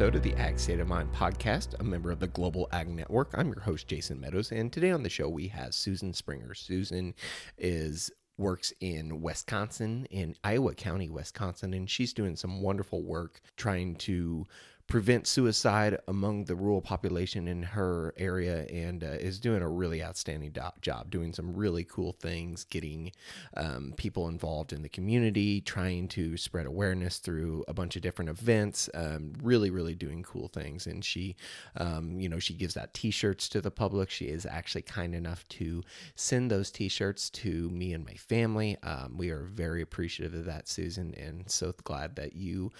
Episode of the Ag State of Mind podcast, a member of the Global Ag Network. I'm your host, Jason Meadows, and today on the show we have Susan Springer. Susan is works in Wisconsin, in Iowa County, Wisconsin, and she's doing some wonderful work trying to prevent suicide among the rural population in her area and uh, is doing a really outstanding do- job doing some really cool things getting um, people involved in the community trying to spread awareness through a bunch of different events um, really really doing cool things. And she um, you know she gives out t-shirts to the public. She is actually kind enough to send those t-shirts to me and my family. Um, we are very appreciative of that susan and so glad that you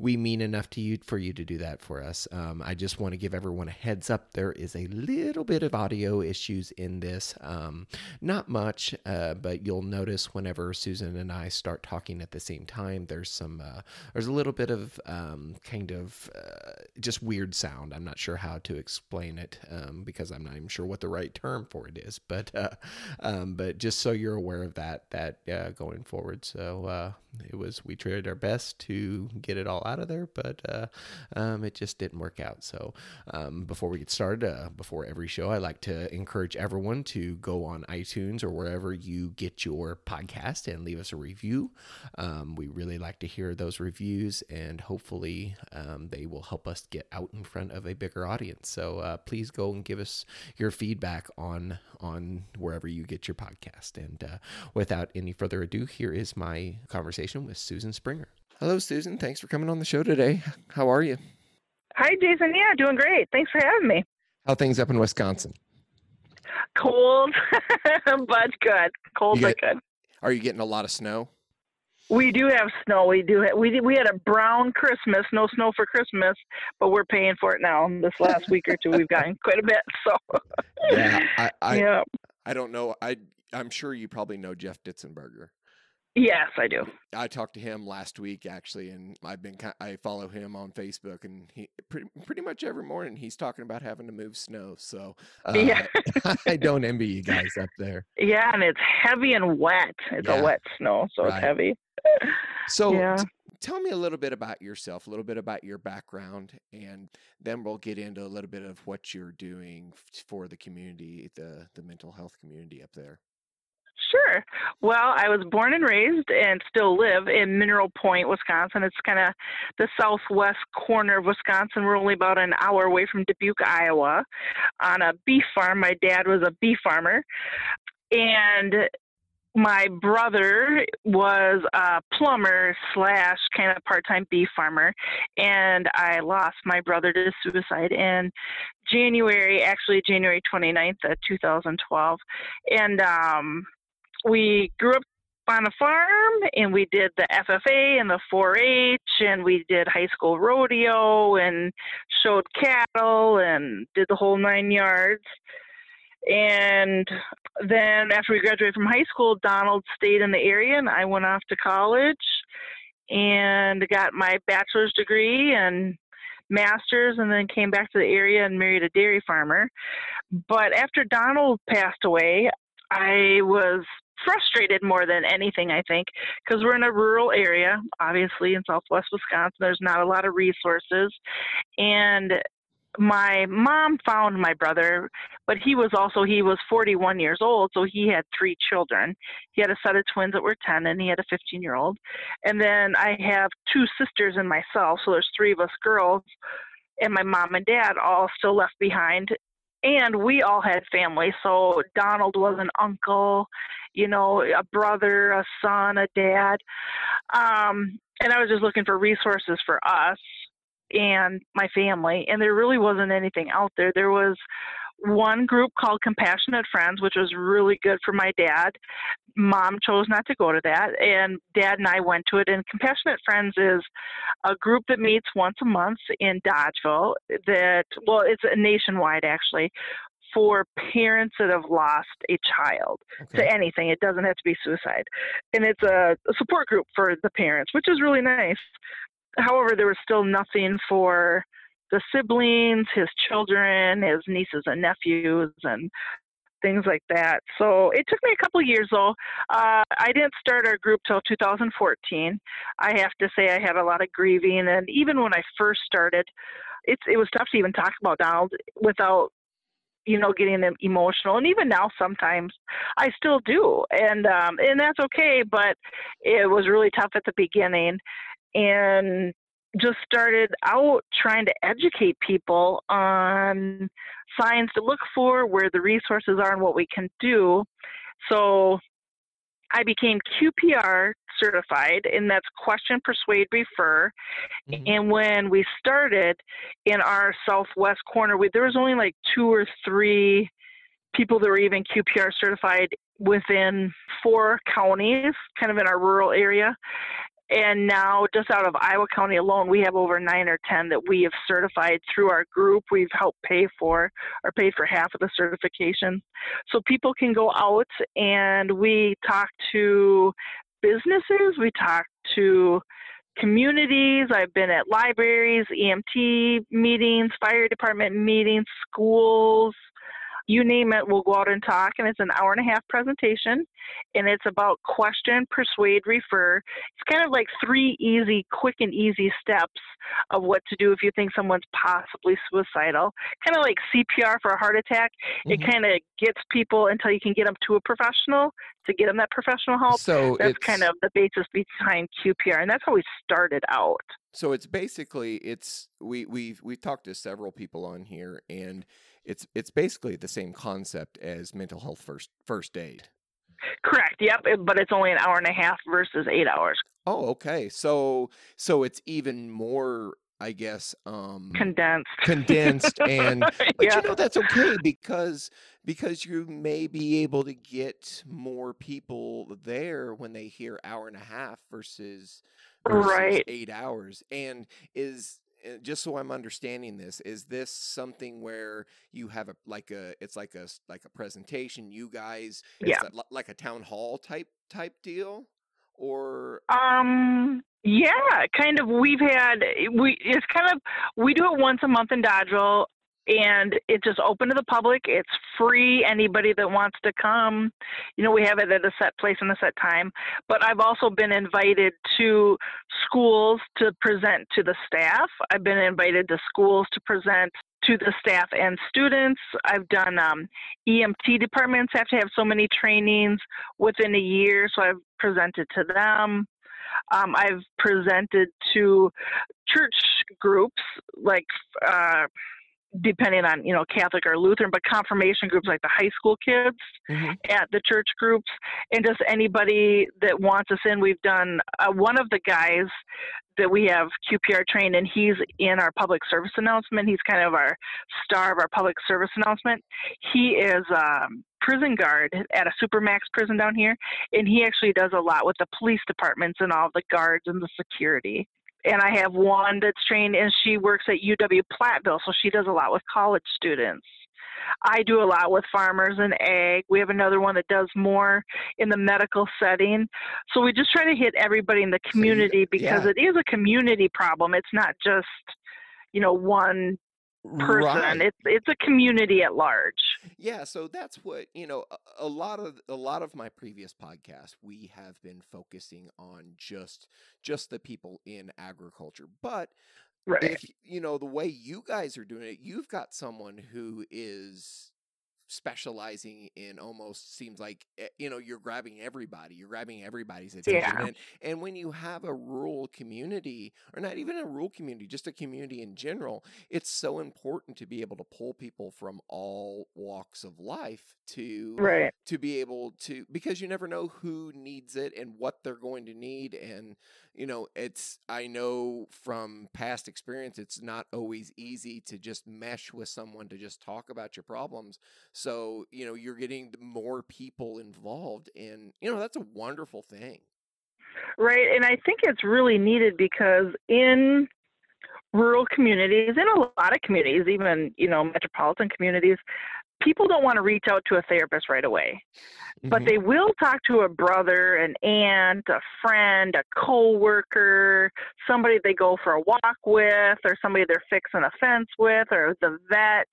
we mean enough to you for you to do that for us. Um, I just want to give everyone a heads up. There is a little bit of audio issues in this, um, not much, uh, but you'll notice whenever Susan and I start talking at the same time, there's some uh, there's a little bit of um, kind of uh, just weird sound. I'm not sure how to explain it um, because I'm not even sure what the right term for it is, but uh, um, but just so you're aware of that that uh, going forward. So uh, it was we tried our best to get it all of there, but uh, um, it just didn't work out. So um, before we get started, uh, before every show, I like to encourage everyone to go on iTunes or wherever you get your podcast and leave us a review. Um, we really like to hear those reviews, and hopefully um, they will help us get out in front of a bigger audience. So uh, please go and give us your feedback on on wherever you get your podcast. And uh, without any further ado, here is my conversation with Susan Springer. Hello, Susan. Thanks for coming on the show today. How are you? Hi, Jason. Yeah, doing great. Thanks for having me. How things up in Wisconsin? Cold, but good. Cold, You but good. Are you getting a lot of snow? We do have snow. We do. Ha- we we had a brown Christmas, no snow for Christmas, but we're paying for it now. This last week or two, we've gotten quite a bit. So Yeah, I, I, yeah, I don't know. I, I'm sure you probably know Jeff Ditzenberger. Yes, I do. I talked to him last week actually, and I've been I follow him on Facebook, and he pretty pretty much every morning he's talking about having to move snow. So uh, Yeah. I don't envy you guys up there. Yeah, and it's heavy and wet. It's Yeah. a wet snow, so Right. it's heavy. So Yeah. t- tell me a little bit about yourself, a little bit about your background, and then we'll get into a little bit of what you're doing f- for the community, the the mental health community up there. Sure. Well, I was born and raised and still live in Mineral Point, Wisconsin. It's kind of the southwest corner of Wisconsin. We're only about an hour away from Dubuque, Iowa, on a beef farm. My dad was a beef farmer. And my brother was a plumber slash kind of part-time beef farmer and i lost my brother to suicide in january actually january 29th of 2012 and um we grew up on a farm and we did the FFA and the 4-H and we did high school rodeo and showed cattle and did the whole nine yards. And then after we graduated from high school, Donald stayed in the area and I went off to college and got my bachelor's degree and master's and then came back to the area and married a dairy farmer. But after Donald passed away, I was frustrated more than anything, I think, because we're in a rural area, obviously in southwest Wisconsin. There's not a lot of resources. And my mom found my brother, but he was also he was 41 years old, so he had three children. He had a set of twins that were 10, and he had a 15 year old. And then I have two sisters and myself, so there's three of us girls. And my mom and dad all still left behind and we all had family. So Donald was an uncle, you know, a brother, a son, a dad. Um, and I was just looking for resources for us and my family. And there really wasn't anything out there. There was one group called Compassionate Friends, which was really good for my dad. Mom chose not to go to that, and dad and I went to it. And Compassionate Friends is a group that meets once a month in Dodgeville. That, well, it's nationwide actually, for parents that have lost a child okay. to anything. It doesn't have to be suicide. And it's a, a support group for the parents, which is really nice. However, there was still nothing for the siblings, his children, his nieces and nephews, and things like that. So it took me a couple years though. Uh, I didn't start our group till 2014. I have to say I had a lot of grieving, and even when I first started, it's it was tough to even talk about Donald without you know getting them emotional and even now sometimes i still do and um and that's okay but it was really tough at the beginning and just started out trying to educate people on signs to look for, where the resources are, and what we can do. So I became QPR certified, and that's question, persuade, refer. Mm-hmm. And when we started in our southwest corner, we, there was only like two or three people that were even QPR certified within four counties, kind of in our rural area. And now, just out of Iowa County alone, we have over nine or 10 that we have certified through our group. We've helped pay for or paid for half of the certification. So people can go out and we talk to businesses, we talk to communities. I've been at libraries, EMT meetings, fire department meetings, schools, you name it, we'll go out and talk. And it's an hour and a half presentation. And it's about question, persuade, refer. It's kind of like three easy, quick and easy steps of what to do if you think someone's possibly suicidal. Kind of like CPR for a heart attack. Mm-hmm. It kind of gets people until you can get them to a professional to get them that professional help. So that's kind of the basis behind QPR. And that's how we started out. So it's basically it's we we've we've talked to several people on here and it's it's basically the same concept as mental health first first aid. Correct. Yep. But it's only an hour and a half versus eight hours. Oh, okay. So so it's even more I guess um condensed. Condensed and but yeah. you know that's okay because because you may be able to get more people there when they hear hour and a half versus, versus right. 8 hours and is just so I'm understanding this, is this something where you have a like a it's like a like a presentation, you guys, yeah, a, like a town hall type type deal, or um yeah, kind of. We've had we it's kind of we do it once a month in Dodgeville and it's just open to the public. It's free. Anybody that wants to come, you know, we have it at a set place and a set time. But I've also been invited to schools to present to the staff. I've been invited to schools to present to the staff and students. I've done um, EMT departments have to have so many trainings within a year, so I've presented to them. Um, I've presented to church groups like uh, depending on you know Catholic or Lutheran, but confirmation groups like the high school kids mm-hmm. at the church groups, and just anybody that wants us in. We've done uh, one of the guys that we have QPR trained, and he's in our public service announcement. He's kind of our star of our public service announcement. He is um, prison guard at a supermax prison down here, and he actually does a lot with the police departments and all the guards and the security and I have one that's trained and she works at UW Platteville, so she does a lot with college students. I do a lot with farmers and ag. We have another one that does more in the medical setting. So we just try to hit everybody in the community so you, because yeah. it is a community problem. It's not just, you know, one person. Right. It's it's a community at large. Yeah, so that's what you know. A, a, lot of a lot of my previous podcasts, we have been focusing on just just the people in agriculture, but. Right. If you know the way you guys are doing it, you've got someone who is specializing in almost seems like eh, you know you're grabbing everybody you're grabbing everybody's attention Yeah. and, and when you have a rural community or not even a rural community just a community in general it's so important to be able to pull people from all walks of life to Right. to be able to because you never know who needs it and what they're going to need and you know it's i know from past experience it's not always easy to just mesh with someone to just talk about your problems so you know you're getting more people involved and you know that's a wonderful thing Right. And I think it's really needed because in rural communities, in a lot of communities, even, you know, metropolitan communities, people don't want to reach out to a therapist right away. But Mhm. they will talk to a brother, an aunt, a friend, a coworker, somebody they go for a walk with, or somebody they're fixing a fence with, or the vet,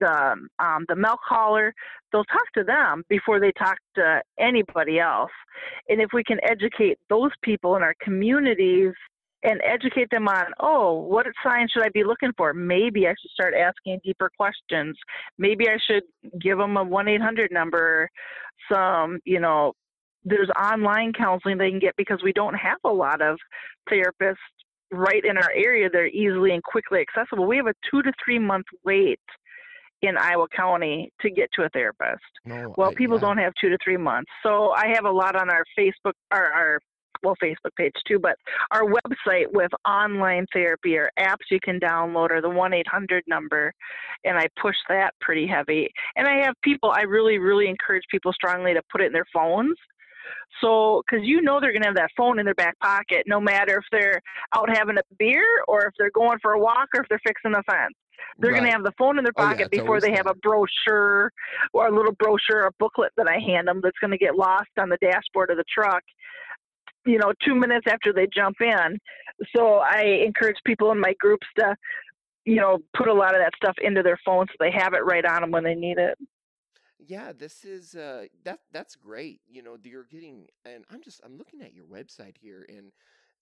the um, the milk hauler. They'll talk to them before they talk to anybody else. And if we can educate those people in our communities and educate them on, oh, what signs should I be looking for? Maybe I should start asking deeper questions. Maybe I should give them a 1 800 number, some, you know, there's online counseling they can get because we don't have a lot of therapists right in our area that are easily and quickly accessible. We have a two to three month wait in Iowa County to get to a therapist. Oh, no, Well, I- people yeah. don't have two to three months. So I have a lot on our Facebook, our, our well, Facebook page too, but our website with online therapy or apps you can download or the 1 800 number. And I push that pretty heavy. And I have people, I really, really encourage people strongly to put it in their phones. So, because you know they're going to have that phone in their back pocket no matter if they're out having a beer or if they're going for a walk or if they're fixing the fence. They're going to have the phone in their Oh, yeah, pocket before they have a brochure or a little brochure or booklet that I hand them that's going to get lost on the dashboard of the truck, you know, two minutes after they jump in. So I encourage people in my groups to, you know, put a lot of that stuff into their phones so they have it right on them when they need it. Yeah, this is uh that that's great. You know, you're getting and I'm just I'm looking at your website here and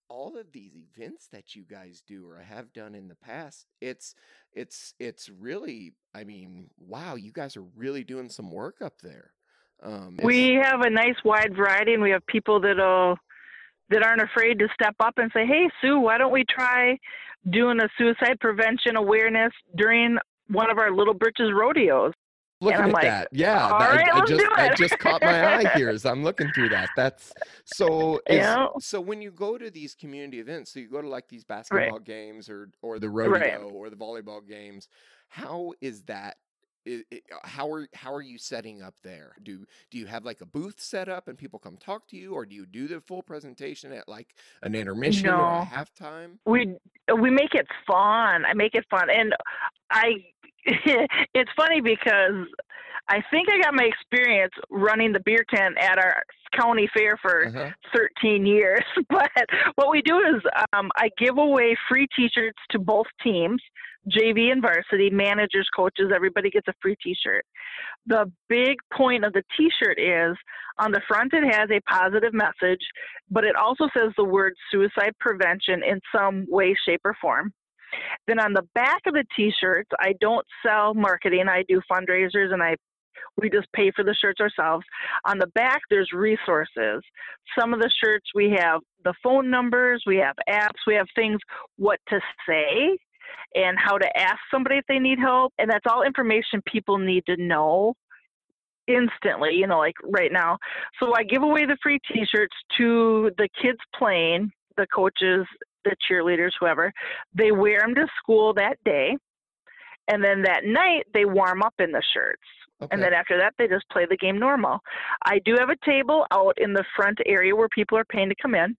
all of these events that you guys do or have done in the past, it's it's it's really I mean, wow, you guys are really doing some work up there. Um We have a nice wide variety, and we have people that'll that aren't afraid to step up and say, "Hey, Sue, why don't we try doing a suicide prevention awareness during one of our Little Britches rodeos?" looking at like, that. Yeah, "All that- I- right, I, let's just I just caught my eye here as I'm looking through that. That's so Yeah. so when you go to these community events, so you go to like these basketball games or or the rodeo Right. or the volleyball games, how is that i i uh, how are how are you setting up there? Do do you have like a booth set up and people come talk to you, or do you do the full presentation at like an intermission or a halftime? we we make it fun. I make it fun, and I. it's funny because I think I got my experience running the beer tent at our county fair for Uh-huh. 13 years. But what we do is um, I give away free T-shirts to both teams, JV and varsity, managers, coaches. Everybody gets a free T-shirt. The big point of the T-shirt is on the front it has a positive message, but it also says the word suicide prevention in some way, shape, or form. Then on the back of the T-shirts, I don't sell marketing. I do fundraisers and I we just pay for the shirts ourselves. On the back, there's resources. Some of the shirts we have the phone numbers, we have apps, we have things what to say and how to ask somebody if they need help. And that's all information people need to know instantly, you know, like right now. So I give away the free t shirts to the kids playing, the coaches, the cheerleaders, whoever. They wear them to school that day. And then that night, they warm up in the shirts. Okay. And then after that, they just play the game normal. I do have a table out in the front area where people are paying to come in.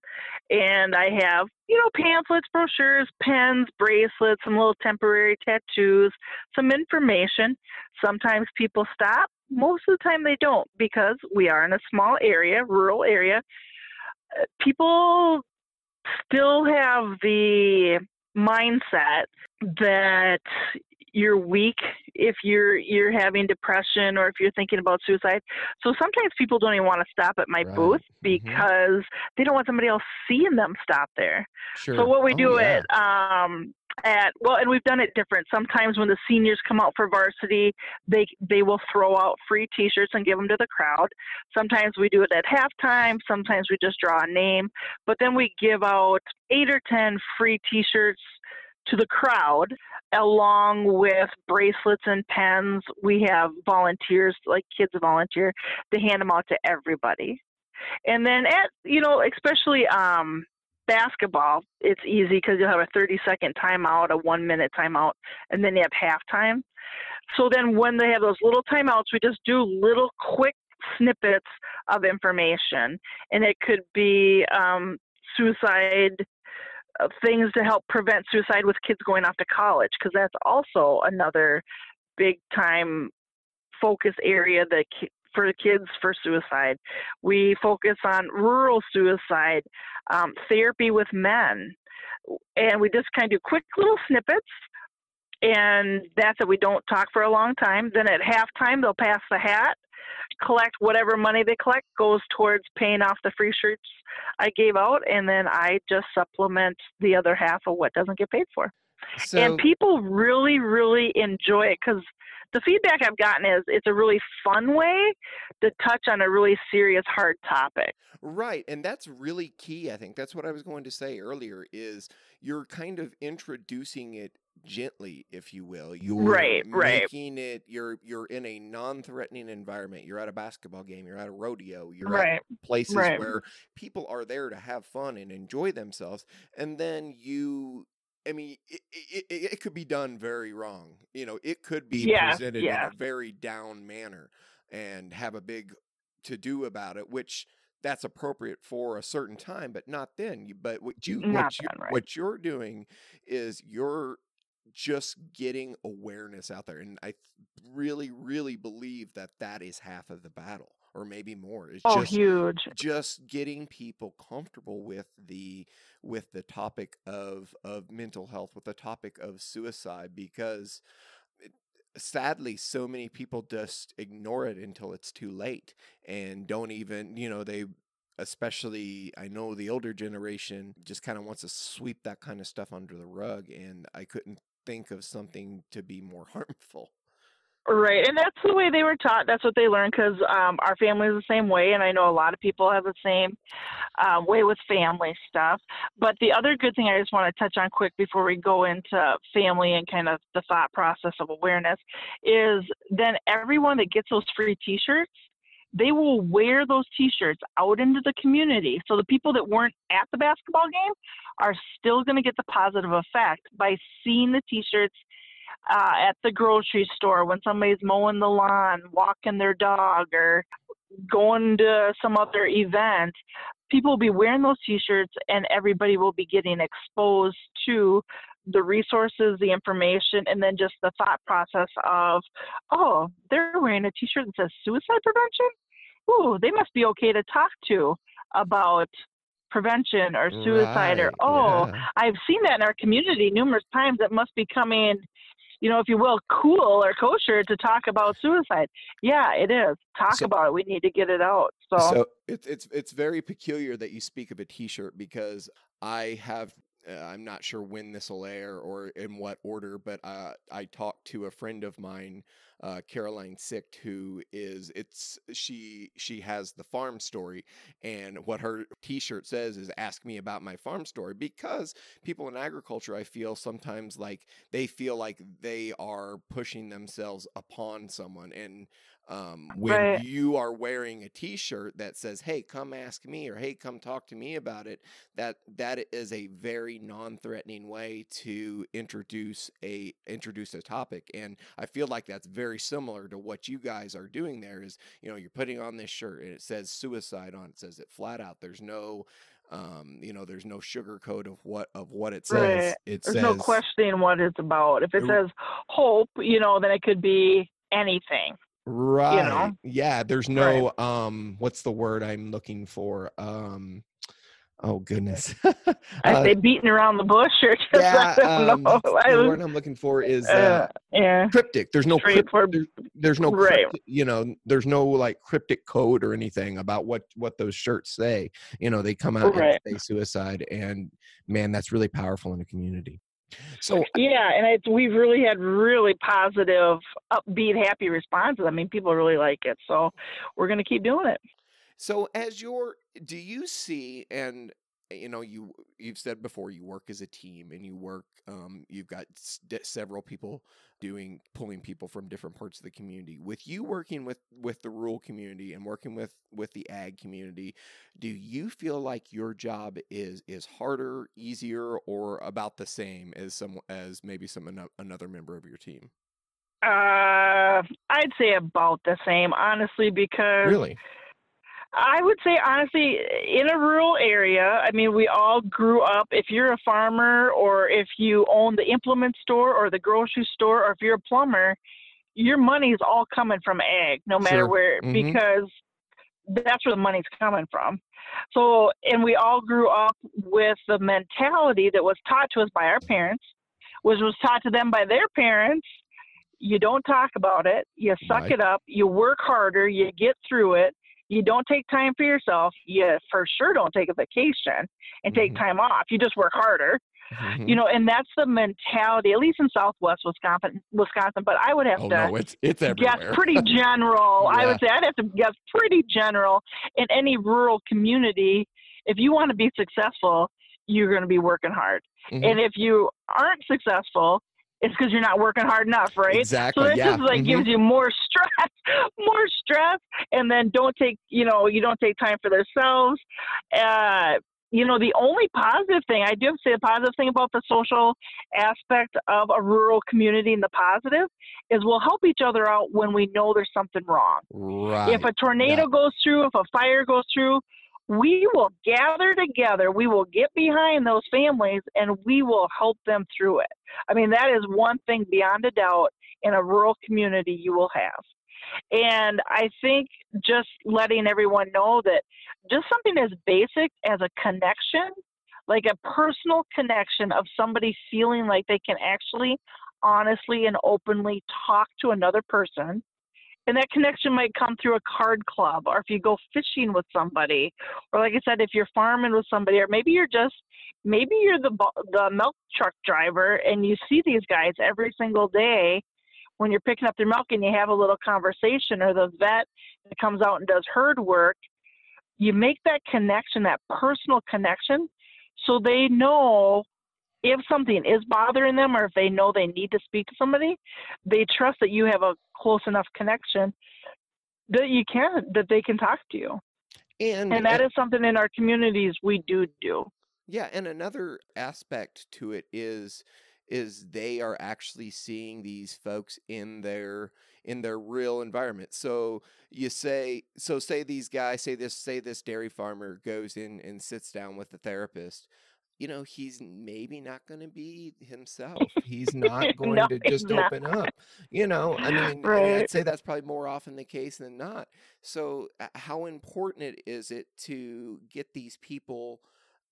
And I have, you know, pamphlets, brochures, pens, bracelets, some little temporary tattoos, some information. Sometimes people stop. Most of the time they don't because we are in a small area, rural area. Uh, People still have the mindset that you're weak if you're you're having depression or if you're thinking about suicide. So sometimes people don't even want to stop at my Right. booth Mhm. because they don't want somebody else seeing them stop there. Sure. So what we Oh, do yeah. it um at well and we've done it different sometimes when the seniors come out for varsity they they will throw out free t-shirts and give them to the crowd sometimes we do it at halftime sometimes we just draw a name but then we give out eight or ten free t-shirts to the crowd along with bracelets and pens we have volunteers like kids volunteer to hand them out to everybody and then at you know especially um basketball, it's easy because you'll have a 30 second timeout, a one minute timeout, and then you have halftime. So then when they have those little timeouts, we just do little quick snippets of information. And it could be um, suicide things to help prevent suicide with kids going off to college, because that's also another big time focus area that for kids for suicide. We focus on rural suicide, um, therapy with men, and we just kind of do quick little snippets. And that's it. We don't talk for a long time. Then at halftime, they'll pass the hat, collect whatever money they collect goes towards paying off the free shirts I gave out, and then I just supplement the other half of what doesn't get paid for. So, and people really, really enjoy it because the feedback I've gotten is it's a really fun way to touch on a really serious, hard topic. Right. And that's really key. I think that's what I was going to say earlier is you're kind of introducing it gently, if you will. You're right, making right. it you're you're in a non-threatening environment. You're at a basketball game, you're at a rodeo, you're right. at places right. where people are there to have fun and enjoy themselves. And then you I mean, it, it, it, could be done very wrong. You know, it could be yeah, presented yeah. in a very down manner and have a big to do about it, which that's appropriate for a certain time, but not then. But what you not what you right. what you're doing is you're just getting awareness out there, and I really really believe that that is half of the battle or maybe more. It's oh, just huge. just getting people comfortable with the with the topic of of mental health, with the topic of suicide, because it, sadly so many people just ignore it until it's too late and don't even you know they especially I know the older generation just kind of wants to sweep that kind of stuff under the rug and I couldn't think of something to be more harmful. Right, and that's the way they were taught. That's what they learned because um, our family is the same way, and I know a lot of people have the same uh, way with family stuff. But the other good thing I just want to touch on quick before we go into family and kind of the thought process of awareness is then everyone that gets those free T-shirts, they will wear those T-shirts out into the community. So the people that weren't at the basketball game are still going to get the positive effect by seeing the T-shirts uh, at the grocery store when somebody's mowing the lawn, walking their dog, or going to some other event, people will be wearing those t-shirts and everybody will be getting exposed to the resources, the information, and then just the thought process of, oh, they're wearing a t-shirt that says suicide prevention? Ooh, they must be okay to talk to about prevention or suicide right, or oh yeah. i've seen that in our community numerous times it must be coming you know, if you will, cool or kosher to talk about suicide. Yeah, it is. Talk so, about it. We need to get it out. So, so it's it's it's very peculiar that you speak of a T-shirt because I have. Uh, I'm not sure when this will air or in what order, but uh, I talked to a friend of mine uh, Caroline Sicht, who is it's she she has the farm story, and what her T-shirt says is "Ask me about my farm story." Because people in agriculture, I feel sometimes like they feel like they are pushing themselves upon someone, and um, when right. you are wearing a T-shirt that says "Hey, come ask me" or "Hey, come talk to me about it," that that is a very non-threatening way to introduce a introduce a topic, and I feel like that's very similar to what you guys are doing. There is, you know, you're putting on this shirt and it says suicide on it, says it flat out. There's no um, you know, there's no sugarcoat of what of what it says. Right. It There's says no questioning what it's about. If it says hope, you know, then it could be anything. Right. You know? Yeah. There's no um what's the word I'm looking for? Um oh goodness. I uh, say beating around the bush or just yeah, I don't know. the word I'm looking for is uh, uh, yeah. cryptic. There's no crypt, there's, there's no Right. cryptic, you know, there's no like cryptic code or anything about what what those shirts say. You know, they come out Right. and say suicide and man, that's really powerful in a community. So yeah, and it's we've really had really positive, upbeat, happy responses. I mean, people really like it, so we're going to keep doing it. So as your do you see and you know you you've said before you work as a team and you work um, you've got s- d- several people doing pulling people from different parts of the community. With you working with with the rural community and working with with the ag community do you feel like your job is is harder easier or about the same as some as maybe some ano- another member of your team? Uh, I'd say about the same, honestly, because really I would say honestly, in a rural area, I mean, we all grew up. If you're a farmer, or if you own the implement store, or the grocery store, or if you're a plumber, your money's all coming from ag, no matter Sure. where, Mhm. because that's where the money's coming from. So, and we all grew up with the mentality that was taught to us by our parents, which was taught to them by their parents. You don't talk about it. You suck Right. it up. You work harder. You get through it. You don't take time for yourself. You for sure don't take a vacation and take Mhm. time off. You just work harder. Mhm. You know, and that's the mentality, at least in Southwest Wisconsin. Wisconsin, but I would have oh to no it's it's guess pretty general. I would say I'd have to guess pretty general in any rural community. If you want to be successful, you're going to be working hard. Mhm. And if you aren't successful, it's because you're not working hard enough, right? exactly So that yeah just like Mhm. gives you more stress, more stress, and then don't take, you know, you don't take time for themselves. Uh, you know, the only positive thing I do have to say, a positive thing about the social aspect of a rural community and the positive is we'll help each other out when we know there's something wrong. right If a tornado goes through, if a fire goes through, we will gather together. We will get behind those families and we will help them through it. I mean, that is one thing beyond a doubt in a rural community you will have. And I think just letting everyone know that just something as basic as a connection, like a personal connection of somebody feeling like they can actually honestly and openly talk to another person and that connection might come through a card club or if you go fishing with somebody. Or like i said if you're farming with somebody or maybe you're just maybe you're the the milk truck driver and you see these guys every single day when you're picking up their milk and you have a little conversation or the vet that comes out and does herd work you make that connection that personal connection so they know if something is bothering them or if they know they need to speak to somebody, they trust that you have a close enough connection that you can that they can talk to you. and And that is something in our communities we do do. Yeah, and another aspect to it is is they are actually seeing these folks in their in their real environment. So you say so say these guys say this say this dairy farmer goes in and sits down with the therapist. You know, he's maybe not going to be himself. He's not going No, to just not. open up. You know, I mean, Right. I'd say that's probably more often the case than not. So, uh, how important it is it to get these people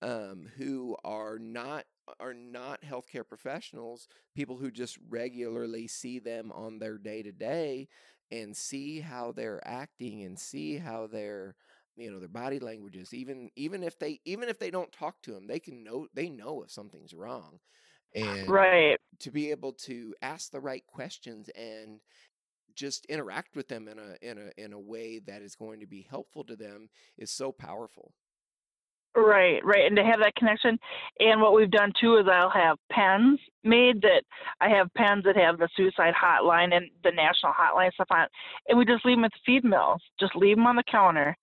um, who are not are not healthcare professionals, people who just regularly see them on their day to day and see how they're acting and see how their you know their body languages even even if they even if they don't talk to them they can know they know if something's wrong and Right. to be able to ask the right questions and just interact with them in a in a in a way that is going to be helpful to them is so powerful Right, right. And to have that connection. And what we've done too is I'll have pens made that I have pens that have the suicide hotline and the national hotline stuff on. And we just leave them at the feed mills. Just leave them on the counter.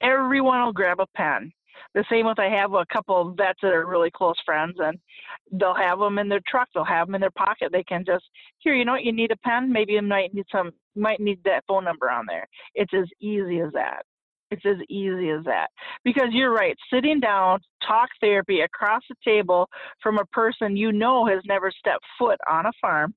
Everyone will grab a pen. The same with I have a couple of vets that are really close friends and they'll have them in their truck. They'll have them in their pocket. They can just, here, you know what, you need a pen? Maybe you might need some, might need that phone number on there. It's as easy as that. It's as easy as that. Because you're right, sitting down, talk therapy across the table from a person you know has never stepped foot on a farm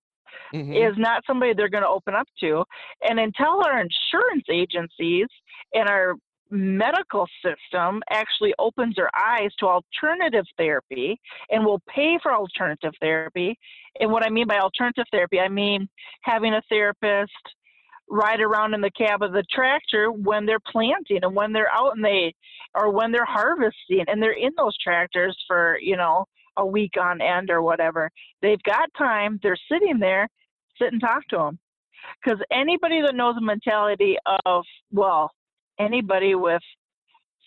Mhm. is not somebody they're going to open up to. And until our insurance agencies and our medical system actually opens their eyes to alternative therapy and will pay for alternative therapy. And what I mean by alternative therapy, I mean having a therapist ride around in the cab of the tractor when they're planting and when they're out and they or when they're harvesting and they're in those tractors for you know a week on end or whatever. They've got time. They're sitting there. Sit and talk to them. Because anybody that knows the mentality of, well, anybody with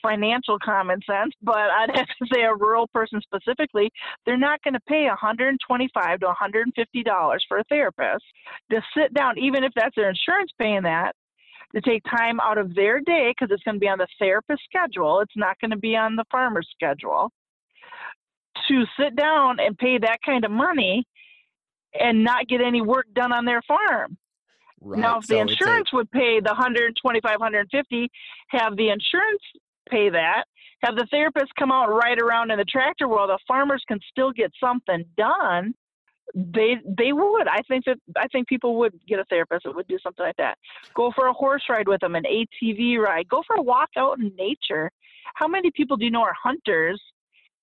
financial common sense, but I'd have to say a rural person specifically, they're not going to pay 125 to 150 dollars for a therapist to sit down, even if that's their insurance paying that, to take time out of their day because it's going to be on the therapist schedule. It's not going to be on the farmer's schedule. To sit down and pay that kind of money and not get any work done on their farm. Right. Now, if so the insurance a... would pay the 125, 150, have the insurance pay that, have the therapist come out right around in the tractor while the farmers can still get something done. They they would. I think that I think people would get a therapist that would do something like that. Go for a horse ride with them, an ATV ride. Go for a walk out in nature. How many people do you know are hunters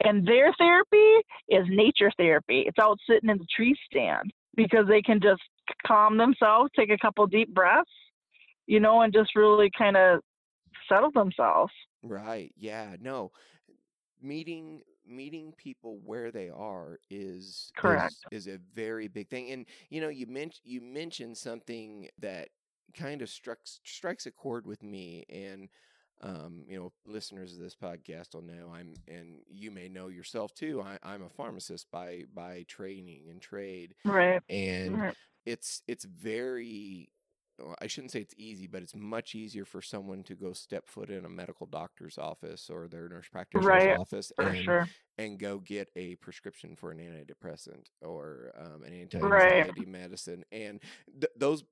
and their therapy is nature therapy. It's out sitting in the tree stand because they can just calm themselves, take a couple deep breaths, you know, and just really kind of settle themselves. Right. Yeah. No. Meeting meeting people where they are is correct is, is a very big thing. And you know, you mentioned you mentioned something that kind of strikes strikes a chord with me and um, you know, listeners of this podcast will know I'm, and you may know yourself too. I, am a pharmacist by by training and trade, right? And right. It's it's very I shouldn't say it's easy, but it's much easier for someone to go step foot in a medical doctor's office or their nurse practitioner's right, office and, sure. and go get a prescription for an antidepressant or um, an anti-anxiety right. medicine. And th- those,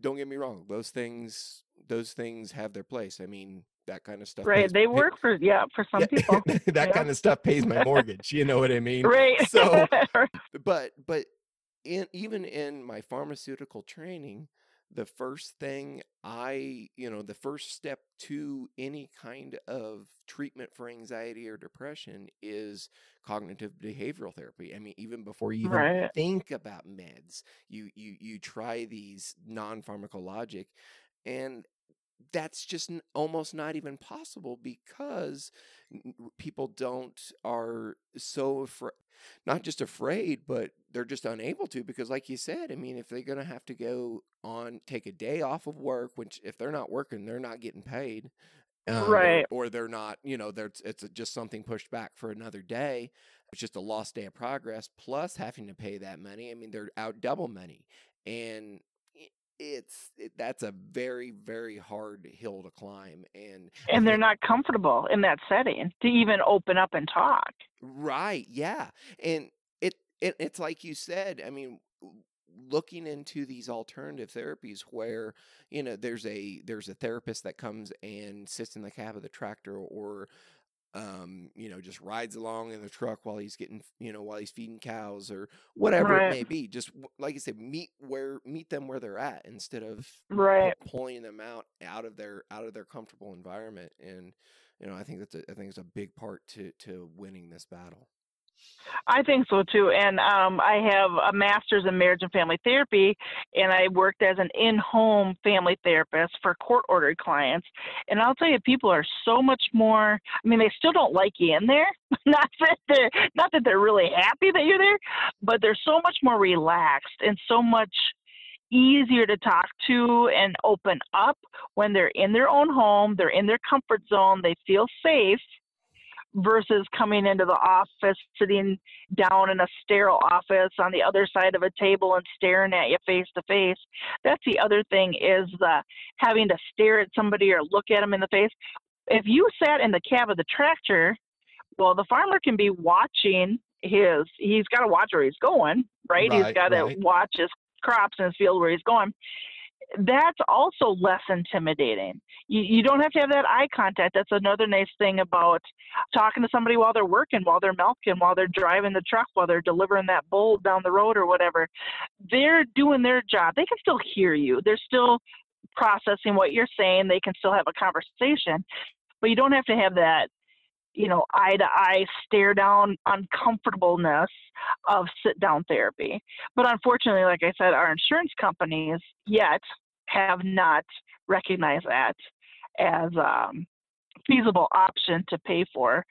don't get me wrong, those things, those things have their place. I mean, that kind of stuff. Right. Pays, they work pay, for yeah for some yeah, people. that yeah. kind of stuff pays my mortgage. you know what I mean? Right. So, but but in even in my pharmaceutical training, the first thing I, you know, the first step to any kind of treatment for anxiety or depression is cognitive behavioral therapy. I mean, even before you even right. think about meds, you you you try these non-pharmacologic and that's just almost not even possible because people don't are so afraid not just afraid but they're just unable to because like you said i mean if they're going to have to go on take a day off of work which if they're not working they're not getting paid um, right. or, or, they're not you know there's it's just something pushed back for another day it's just a lost day of progress plus having to pay that money i mean they're out double money and it's it, that's a very very hard hill to climb and and they're not comfortable in that setting to even open up and talk. Right yeah and it, it it's like you said i mean looking into these alternative therapies where you know there's a there's a therapist that comes and sits in the cab of the tractor or um, you know, just rides along in the truck while he's getting, you know, while he's feeding cows or whatever right. it may be. Just like I said, meet where meet them where they're at instead of right pulling them out out of their out of their comfortable environment. And you know, I think that's a, I think it's a big part to to winning this battle. I think so too. And um, I have a master's in marriage and family therapy, and I worked as an in home family therapist for court ordered clients. And I'll tell you, people are so much more, I mean, they still don't like you in there. not that they're not that they're really happy that you're there, but they're so much more relaxed and so much easier to talk to and open up when they're in their own home, they're in their comfort zone, they feel safe versus coming into the office, sitting down in a sterile office on the other side of a table and staring at you face to face. That's the other thing is the having to stare at somebody or look at them in the face. If you sat in the cab of the tractor, well, the farmer can be watching his, he's got to watch where he's going, right? right he's got to right. watch his crops in his field where he's going that's also less intimidating. You, you don't have to have that eye contact. That's another nice thing about talking to somebody while they're working, while they're milking, while they're driving the truck, while they're delivering that bowl down the road or whatever. They're doing their job. They can still hear you. They're still processing what you're saying. They can still have a conversation, but you don't have to have that you know, eye to eye stare down uncomfortableness of sit down therapy. But unfortunately, like I said, our insurance companies yet have not recognized that as um, feasible option to pay for.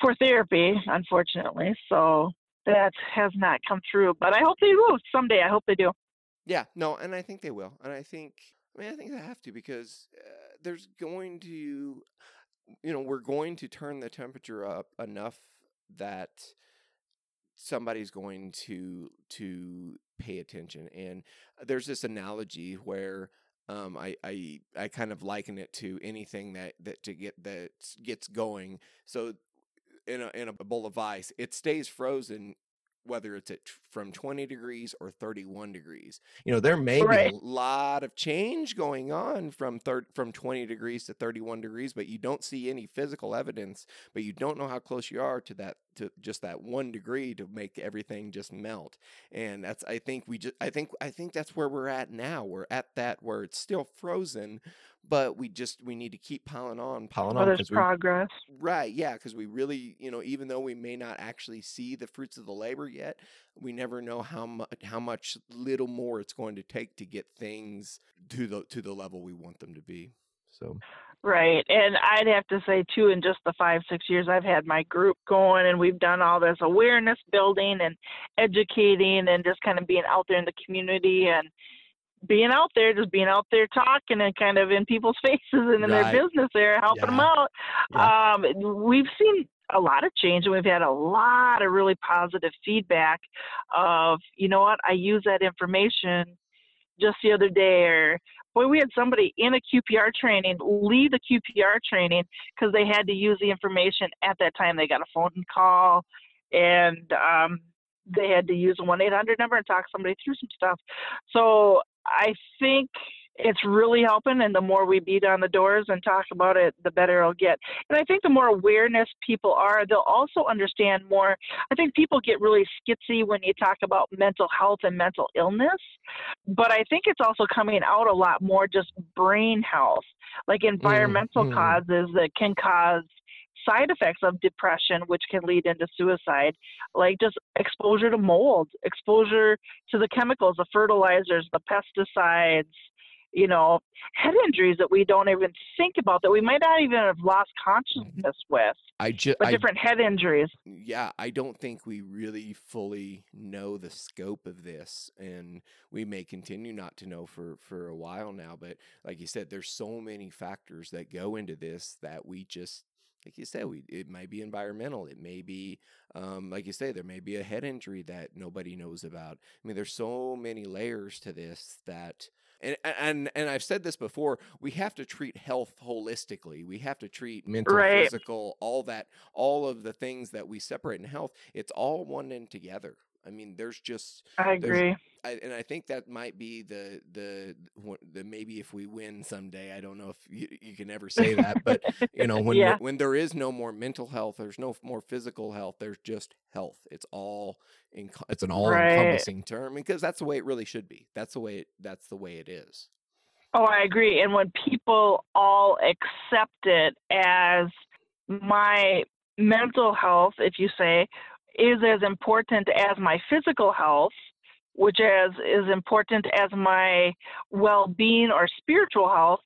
for therapy, unfortunately. So that has not come through, but I hope they will someday. I hope they do. Yeah, no, and I think they will, and I think I mean I think they have to because uh, there's going to, you know, we're going to turn the temperature up enough that somebody's going to to pay attention. And there's this analogy where um, I, I I kind of liken it to anything that that to get that gets going. So in a in a bowl of ice, it stays frozen whether it's at from 20 degrees or 31 degrees. You know, there may right. be a lot of change going on from thir- from 20 degrees to 31 degrees, but you don't see any physical evidence, but you don't know how close you are to that to just that 1 degree to make everything just melt. And that's I think we just I think I think that's where we're at now. We're at that where it's still frozen, but we just we need to keep piling on, piling well, on. There's progress, we, right? Yeah, because we really, you know, even though we may not actually see the fruits of the labor yet, we never know how much how much little more it's going to take to get things to the to the level we want them to be. So. Right. And I'd have to say, too, in just the five, six years I've had my group going and we've done all this awareness building and educating and just kind of being out there in the community and being out there, just being out there talking and kind of in people's faces and in right. their business there, helping yeah. them out. Yeah. Um, we've seen a lot of change and we've had a lot of really positive feedback of, you know what, I use that information just the other day or boy we had somebody in a qpr training leave the qpr training because they had to use the information at that time. They got a phone call and um, they had to use a 1-800 number and talk somebody through some stuff. So I think it's really helping and the more we beat on the doors and talk about it the better it'll get and i think the more awareness people are they'll also understand more i think people get really skitsy when you talk about mental health and mental illness but i think it's also coming out a lot more just brain health like environmental mm-hmm. causes that can cause side effects of depression, which can lead into suicide, like just exposure to mold, exposure to the chemicals, the fertilizers, the pesticides, you know, head injuries that we don't even think about that we might not even have lost consciousness with. I just but different head injuries. Yeah, I don't think we really fully know the scope of this, and we may continue not to know for for a while now. But like you said, there's so many factors that go into this that we just like you said, we it might be environmental. It may be, um, like you say, there may be a head injury that nobody knows about. I mean, there's so many layers to this that, and and and I've said this before. We have to treat health holistically. We have to treat mental, right. physical, all that, all of the things that we separate in health. It's all one and together. I mean, there's just I agree, I, and I think that might be the the the maybe if we win someday. I don't know if you, you can ever say that, but you know when yeah. when there is no more mental health, there's no more physical health. There's just health. It's all in, it's an all encompassing right. term because that's the way it really should be. That's the way it, that's the way it is. Oh, I agree. And when people all accept it as my mental health, if you say, is as important as my physical health, which is is important as my well-being or spiritual health,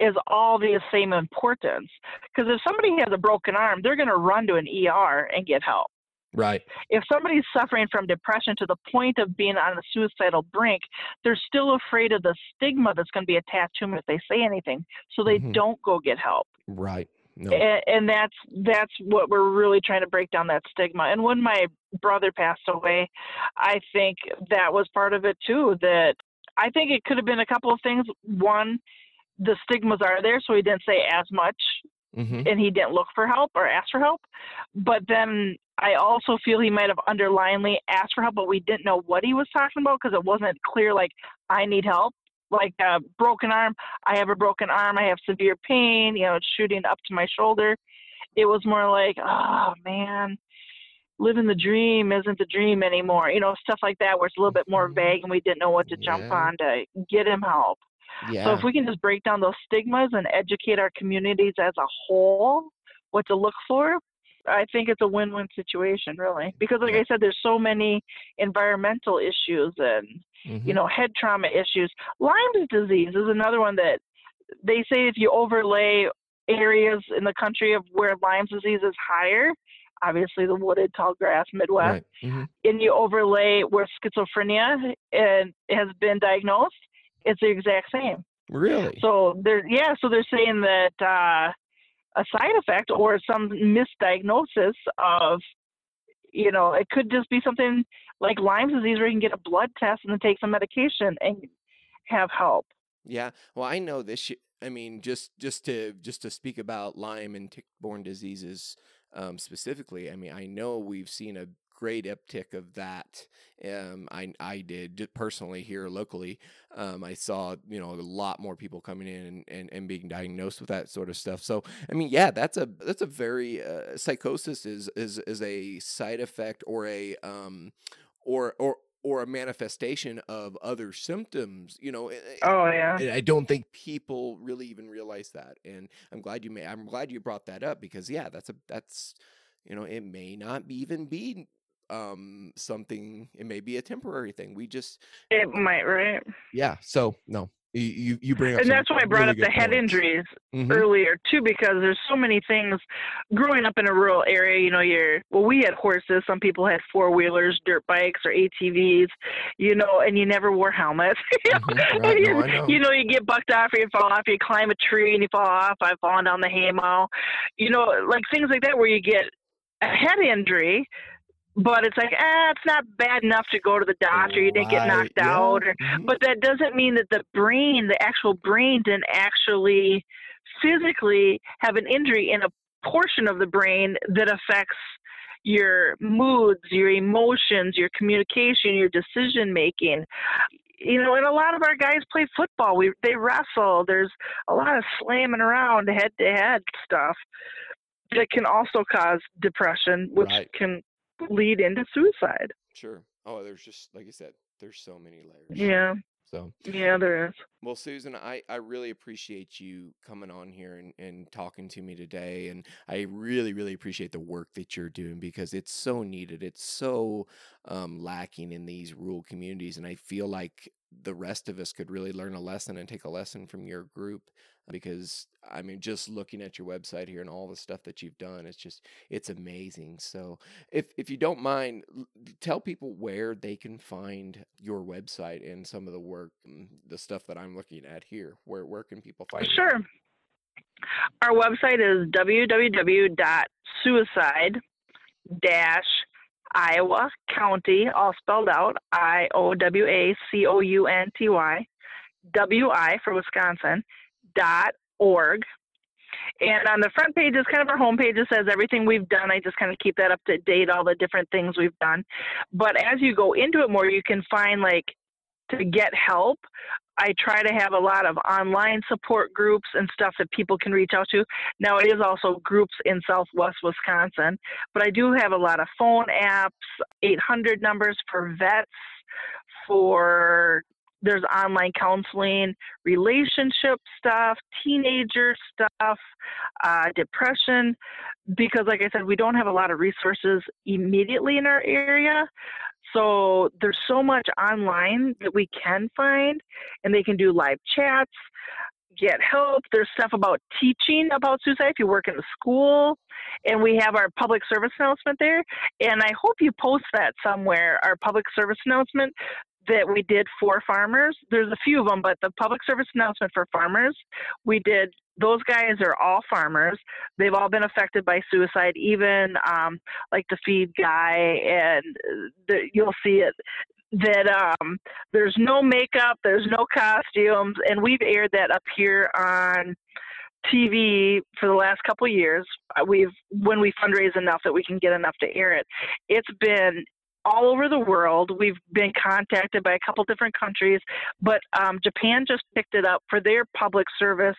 is all the same importance. Because if somebody has a broken arm, they're going to run to an ER and get help. Right. If somebody's suffering from depression to the point of being on the suicidal brink, they're still afraid of the stigma that's going to be attached to them if they say anything, so they mm-hmm. don't go get help. Right. No. And, and that's that's what we're really trying to break down that stigma. And when my brother passed away, I think that was part of it too. That I think it could have been a couple of things. One, the stigmas are there, so he didn't say as much, mm-hmm. and he didn't look for help or ask for help. But then I also feel he might have underlyingly asked for help, but we didn't know what he was talking about because it wasn't clear. Like I need help like a broken arm. I have a broken arm. I have severe pain. You know, it's shooting up to my shoulder. It was more like, oh man, living the dream isn't the dream anymore. You know, stuff like that where it's a little bit more mm-hmm. vague and we didn't know what to yeah. jump on to get him help. Yeah. So if we can just break down those stigmas and educate our communities as a whole what to look for, I think it's a win-win situation, really. Because, like I said, there's so many environmental issues and mm-hmm. you know head trauma issues. Lyme's disease is another one that they say if you overlay areas in the country of where Lyme's disease is higher, obviously the wooded tall grass Midwest, Right. hmm and you overlay where schizophrenia and has been diagnosed, it's the exact same. Really? So they're yeah, so they're saying that uh, a side effect or some misdiagnosis of, you know, it could just be something like Lyme disease where you can get a blood test and then take some medication and have help. Yeah. Well, I know this. i mean, just just to just to speak about Lyme and tick-borne diseases um, specifically. I mean, I know we've seen a great uptick of that. Um, I I did personally here locally. Um, I saw you know a lot more people coming in and, and, and being diagnosed with that sort of stuff. So I mean, yeah, that's a that's a very uh, psychosis is is is a side effect or a um or or or a manifestation of other symptoms. You know, Oh yeah. I don't think people really even realize that. And I'm glad you may I'm glad you brought that up because yeah, that's a that's you know, it may not be even be um something it may be a temporary thing. We just It might, right? yeah, so no. You you, bring up And that's why I brought really up the head points. injuries Mhm. earlier too, because there's so many things. Growing up in a rural area, you know, you're well, we had horses. Some people had four wheelers, dirt bikes, or ATVs, you know, and you never wore helmets. you know? Mhm, right, you, no, know. you know, you get bucked off, or you fall off, you climb a tree and you fall off. I've fallen down the haymow, you know, like things like that where you get a head injury. But it's like, eh, it's not bad enough to go to the doctor. You didn't get knocked yeah, out, or mhm. but that doesn't mean that the brain, the actual brain, didn't actually physically have an injury in a portion of the brain that affects your moods, your emotions, your communication, your decision making. You know, and a lot of our guys play football. We they wrestle. There's a lot of slamming around head to head stuff that can also cause depression, which Right. can lead into suicide. Sure. Oh, there's just like I said, there's so many layers. Yeah, So yeah, there is. Well, Susan, I, I really appreciate you coming on here and, and talking to me today. And I really, really appreciate the work that you're doing because it's so needed. It's so um, lacking in these rural communities. And I feel like the rest of us could really learn a lesson and take a lesson from your group because, I mean, just looking at your website here and all the stuff that you've done, it's just, it's amazing. So if, if you don't mind, tell people where they can find your website and some of the work, mm, the stuff that I'm looking at here. Where where can people find it? Sure. Our website is www.suicide Iowa County, all spelled out, I O W A C O U N T Y, W I for Wisconsin, dot org. And on the front page is kind of our homepage. It says everything we've done. I just kind of keep that up to date, all the different things we've done. But as you go into it more, you can find like to get help. I try to have a lot of online support groups and stuff that people can reach out to. Now, it is also groups in Southwest Wisconsin, but I do have a lot of phone apps, 800 numbers for vets, for there's online counseling, relationship stuff, teenager stuff, uh, depression, because, like I said, we don't have a lot of resources immediately in our area. So there's so much online that we can find, and they can do live chats, get help. There's stuff about teaching about suicide if you work in the school, and we have our public service announcement there. And I hope you post that somewhere, our public service announcement that we did for farmers. There's a few of them, but the public service announcement for farmers, we did. Those guys are all farmers. They've all been affected by suicide, even um, like the feed guy, and the, you'll see it that um, there's no makeup, there's no costumes, and we've aired that up here on TV for the last couple years. Uh, We've when we fundraise enough that we can get enough to air it. It's been all over the world. We've been contacted by a couple different countries, but um, Japan just picked it up for their public service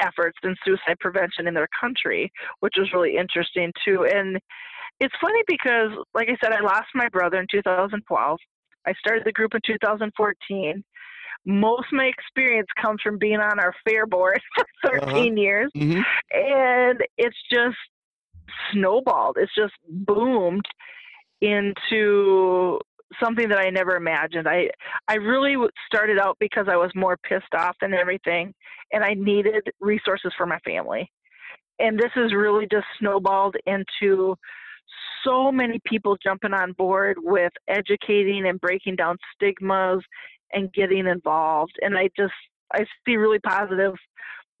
efforts in suicide prevention in their country, which was really interesting too. And it's funny because, like I said, I lost my brother in 2012. I started the group in 2014. Most of my experience comes from being on our fair board for 13 years, Mm-hmm. and it's just snowballed. It's just boomed into something that I never imagined. I I really started out because I was more pissed off than everything, and I needed resources for my family. And this has really just snowballed into so many people jumping on board with educating and breaking down stigmas and getting involved. And I just I see really positive,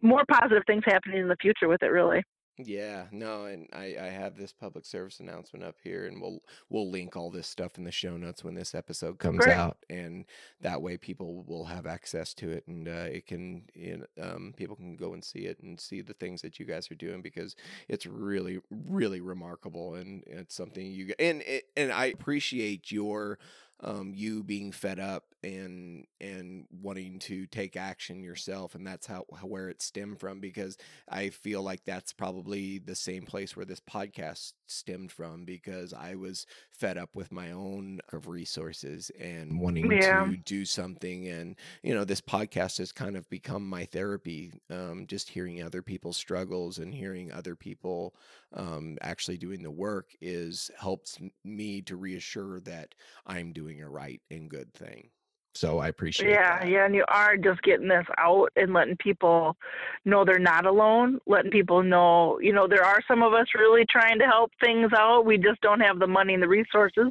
more positive things happening in the future with it. Really. Yeah, no, and I, I have this public service announcement up here, and we'll we'll link all this stuff in the show notes when this episode comes Great. out, and that way people will have access to it, and uh, it can, you know, um, people can go and see it and see the things that you guys are doing because it's really really remarkable, and it's something you and it, and I appreciate your um, you being fed up and and wanting to take action yourself, and that's how, where it stemmed from because I feel like that's probably the same place where this podcast stemmed from because I was fed up with my own of resources and wanting Yeah. to do something. And, you know, this podcast has kind of become my therapy. Um, just hearing other people's struggles and hearing other people um, actually doing the work is helps me to reassure that I'm doing a right and good thing. So I appreciate Yeah, that. yeah, and you are just getting this out and letting people know they're not alone, letting people know, you know, there are some of us really trying to help things out. We just don't have the money and the resources,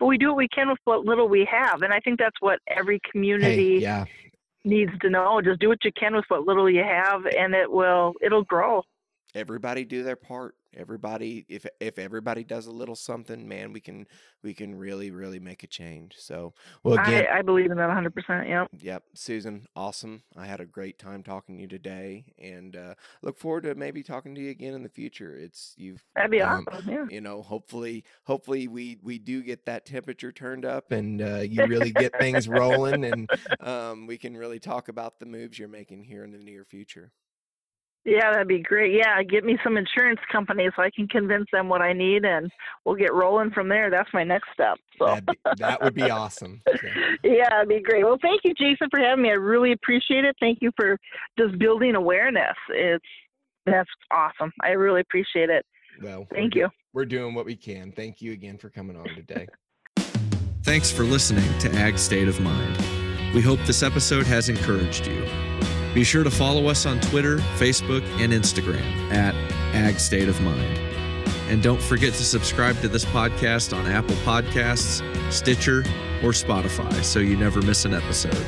but we do what we can with what little we have. And I think that's what every community Hey, yeah. needs to know. Just do what you can with what little you have and it will it'll grow. everybody do their part everybody if if everybody does a little something man we can we can really really make a change so well again I, I believe in that 100%. Yep. yep susan awesome i had a great time talking to you today and uh look forward to maybe talking to you again in the future it's you've That'd be um, awesome. Yeah. you know hopefully hopefully we we do get that temperature turned up and uh, you really get things rolling and um, we can really talk about the moves you're making here in the near future Yeah, that'd be great. Yeah, get me some insurance companies so I can convince them what I need, and we'll get rolling from there. That's my next step. So, That'd be, that would be awesome So, yeah, that'd be great. Well, thank you, Jason, for having me. I really appreciate it. Thank you for just building awareness. It's that's awesome. I really appreciate it. well we're Thank do- you. we're doing what we can thank you again for coming on today Thanks for listening to Ag State of Mind. We hope this episode has encouraged you. Be sure to follow us on Twitter, Facebook, and Instagram at Ag State of Mind. And don't forget to subscribe to this podcast on Apple Podcasts, Stitcher, or Spotify so you never miss an episode.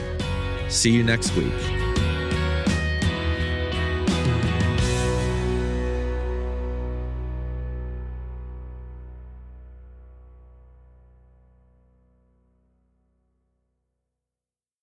See you next week.